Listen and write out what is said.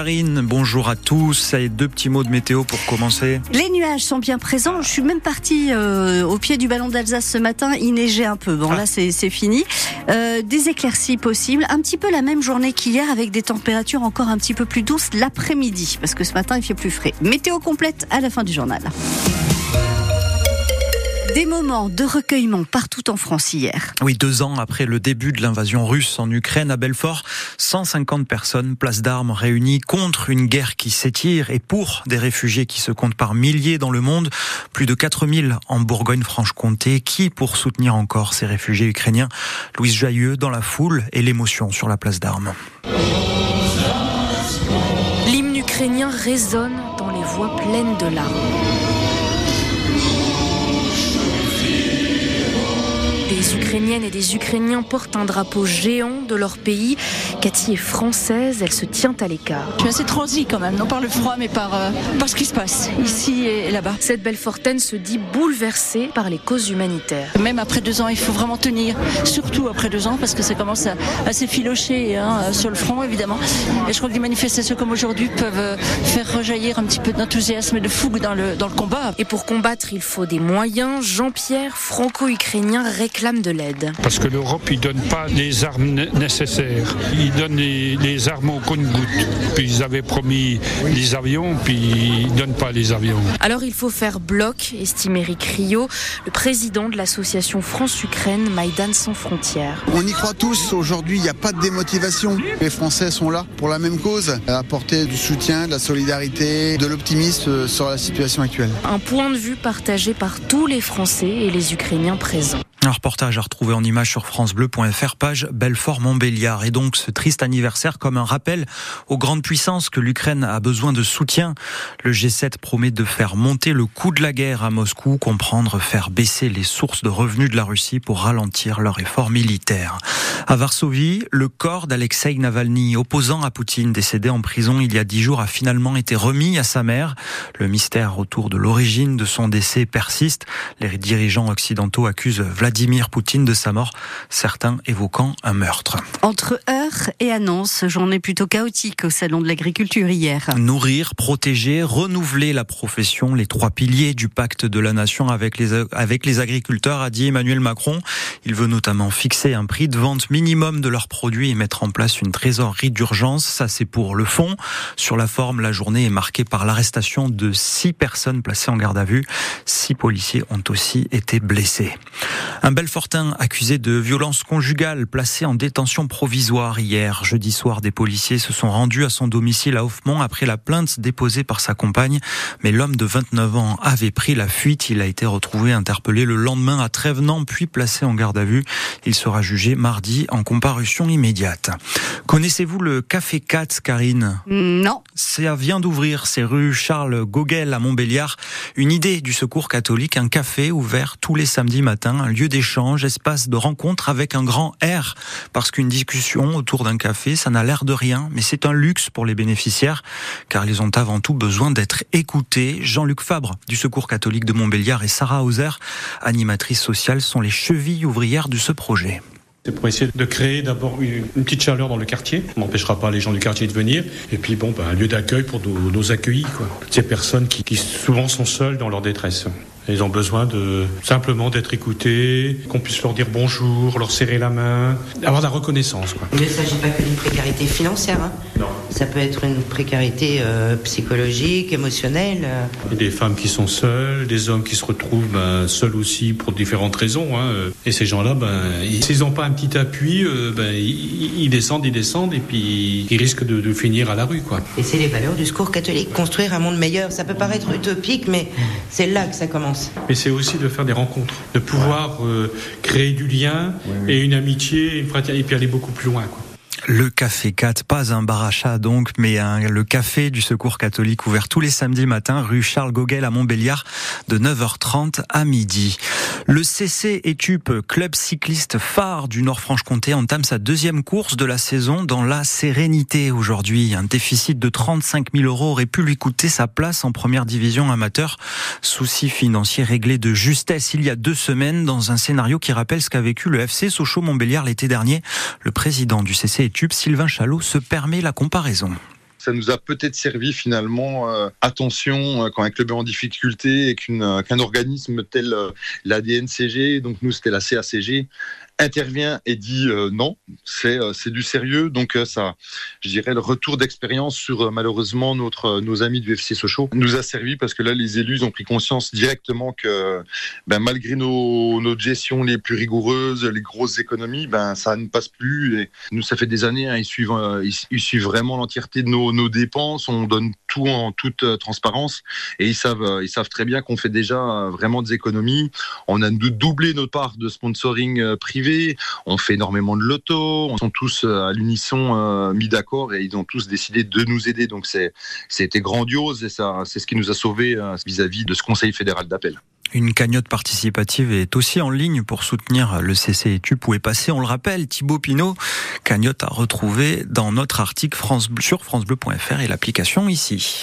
Karine, bonjour à tous. Et deux petits mots de météo pour commencer. Les nuages sont bien présents. Je suis même partie euh, au pied du ballon d'Alsace ce matin. Il neigeait un peu. Bon, là, c'est fini. Euh, des éclaircies possibles. Un petit peu la même journée qu'hier avec des températures encore un petit peu plus douces l'après-midi. Parce que ce matin, il fait plus frais. Météo complète à la fin du journal. Des moments de recueillement partout en France hier. Oui, deux ans après le début de l'invasion russe en Ukraine, à Belfort, 150 personnes, place d'armes réunies contre une guerre qui s'étire et pour des réfugiés qui se comptent par milliers dans le monde. Plus de 4000 en Bourgogne-Franche-Comté. Qui pour soutenir encore ces réfugiés ukrainiens? Louise Jailleux dans la foule et l'émotion sur la place d'armes. L'hymne ukrainien résonne dans les voix pleines de larmes. Ukrainiennes et des Ukrainiens portent un drapeau géant de leur pays. Cathy est française, elle se tient à l'écart. Je suis assez transie quand même, non par le froid, mais par, euh, par ce qui se passe ici et là-bas. Cette belle fortaine se dit bouleversée par les causes humanitaires. Même après deux ans, il faut vraiment tenir, surtout après deux ans, parce que ça commence à, s'effilocher hein, sur le front, évidemment. Et je crois que des manifestations comme aujourd'hui peuvent euh, faire rejaillir un petit peu d'enthousiasme et de fougue dans le, dans le combat. Et pour combattre, il faut des moyens. Jean-Pierre, franco-ukrainien, réclame de l'aide. Parce que l'Europe, il donne pas les armes nécessaires. Il donne les, armes au compte-gouttes. Puis ils avaient promis les avions, puis ils donnent pas les avions. Alors il faut faire bloc, estime Eric Rio, le président de l'association France-Ukraine Maïdan sans frontières. On y croit tous. Aujourd'hui, il n'y a pas de démotivation. Les Français sont là pour la même cause, apporter du soutien, de la solidarité, de l'optimisme sur la situation actuelle. Un point de vue partagé par tous les Français et les Ukrainiens présents. Un reportage à retrouver en image sur francebleu.fr, page Belfort-Montbéliard. Et donc ce triste anniversaire comme un rappel aux grandes puissances que l'Ukraine a besoin de soutien. Le G7 promet de faire monter le coût de la guerre à Moscou, comprendre faire baisser les sources de revenus de la Russie pour ralentir leur effort militaire. À Varsovie, le corps d'Alexei Navalny, opposant à Poutine, décédé en prison il y a dix jours, a finalement été remis à sa mère. Le mystère autour de l'origine de son décès persiste. Les dirigeants occidentaux accusent Vladimir Vladimir Poutine de sa mort, certains évoquant un meurtre. Entre heures et annonces, journée plutôt chaotique au Salon de l'Agriculture hier. Nourrir, protéger, renouveler la profession, les trois piliers du pacte de la nation avec les, avec les agriculteurs, a dit Emmanuel Macron. Il veut notamment fixer un prix de vente minimum de leurs produits et mettre en place une trésorerie d'urgence. Ça, c'est pour le fond. Sur la forme, la journée est marquée par l'arrestation de six personnes placées en garde à vue. Six policiers ont aussi été blessés. Un Belfortin accusé de violence conjugale placé en détention provisoire hier. Jeudi soir, des policiers se sont rendus à son domicile à Hoffmont après la plainte déposée par sa compagne. Mais l'homme de 29 ans avait pris la fuite. Il a été retrouvé interpellé le lendemain à Trévenant puis placé en garde à vue. Il sera jugé mardi en comparution immédiate. Connaissez-vous le Café 4, Karine? Non. Ça vient d'ouvrir, c'est rue Charles Gauguel à Montbéliard. Une idée du secours catholique, un café ouvert tous les samedis matins, un lieu d'échange, espace de rencontre avec un grand R. Parce qu'une discussion autour d'un café, ça n'a l'air de rien, mais c'est un luxe pour les bénéficiaires, car ils ont avant tout besoin d'être écoutés. Jean-Luc Fabre, du Secours catholique de Montbéliard, et Sarah Hauser, animatrice sociale, sont les chevilles ouvrières de ce projet. C'est pour essayer de créer d'abord une petite chaleur dans le quartier. On n'empêchera pas les gens du quartier de venir. Et puis, bon, ben, un lieu d'accueil pour nos, accueillis. Ces personnes qui souvent sont seules dans leur détresse. Ils ont besoin de simplement d'être écoutés, qu'on puisse leur dire bonjour, leur serrer la main, avoir de la reconnaissance. Quoi. Il ne s'agit pas que d'une précarité financière. Hein. Non. Ça peut être une précarité euh, psychologique, émotionnelle. euh. Y a Des femmes qui sont seules, des hommes qui se retrouvent ben, seuls aussi pour différentes raisons. Hein. Et ces gens-là, ben, ils- s'ils n'ont pas un petit appui, euh, ben, ils, ils descendent, ils descendent, et puis ils risquent de, de finir à la rue. Quoi. Et c'est les valeurs du secours catholique. Construire un monde meilleur, ça peut paraître utopique, mais c'est là que ça commence. Mais c'est aussi de faire des rencontres, de pouvoir euh, créer du lien et une amitié, une fraternité, et puis aller beaucoup plus loin. Quoi. Le Café 4, pas un bar à donc, mais un- le café du Secours catholique ouvert tous les samedis matins, rue Charles Gauguel à Montbéliard, de 9h30 à midi. Le CC Etup, club cycliste phare du Nord-Franche-Comté, entame sa deuxième course de la saison dans la sérénité aujourd'hui. Un déficit de 35 000 euros aurait pu lui coûter sa place en première division amateur. Souci financier réglé de justesse il y a deux semaines dans un scénario qui rappelle ce qu'a vécu le FC Sochaux-Montbéliard l'été dernier. Le président du CC Sylvain Chalot, se permet la comparaison. Ça nous a peut-être servi finalement, euh, attention, euh, quand un club est en difficulté et qu'un organisme tel la DNCG, donc nous c'était la CACG, intervient et dit euh, non, c'est euh, c'est du sérieux. Donc euh, ça, je dirais, le retour d'expérience sur malheureusement notre nos amis du FC Sochaux nous a servi parce que là les élus ont pris conscience directement que ben, malgré nos nos gestions les plus rigoureuses, les grosses économies, ben ça ne passe plus. Nous ça fait des années, hein, ils suivent ils, suivent vraiment l'entièreté de nos, nos dépenses. On donne tout en toute transparence et ils savent ils savent très bien qu'on fait déjà vraiment des économies. On a doublé notre part de sponsoring privé on fait énormément de loto, on sont tous euh, à l'unisson euh, mis d'accord et ils ont tous décidé de nous aider. Donc c'était grandiose et c'est ce qui nous a sauvés euh, vis-à-vis de ce Conseil fédéral d'appel. Une cagnotte participative est aussi en ligne pour soutenir le CCETUP où est passé, on le rappelle, Thibaut Pinot. Cagnotte à retrouver dans notre article France, sur francebleu.fr et l'application ici.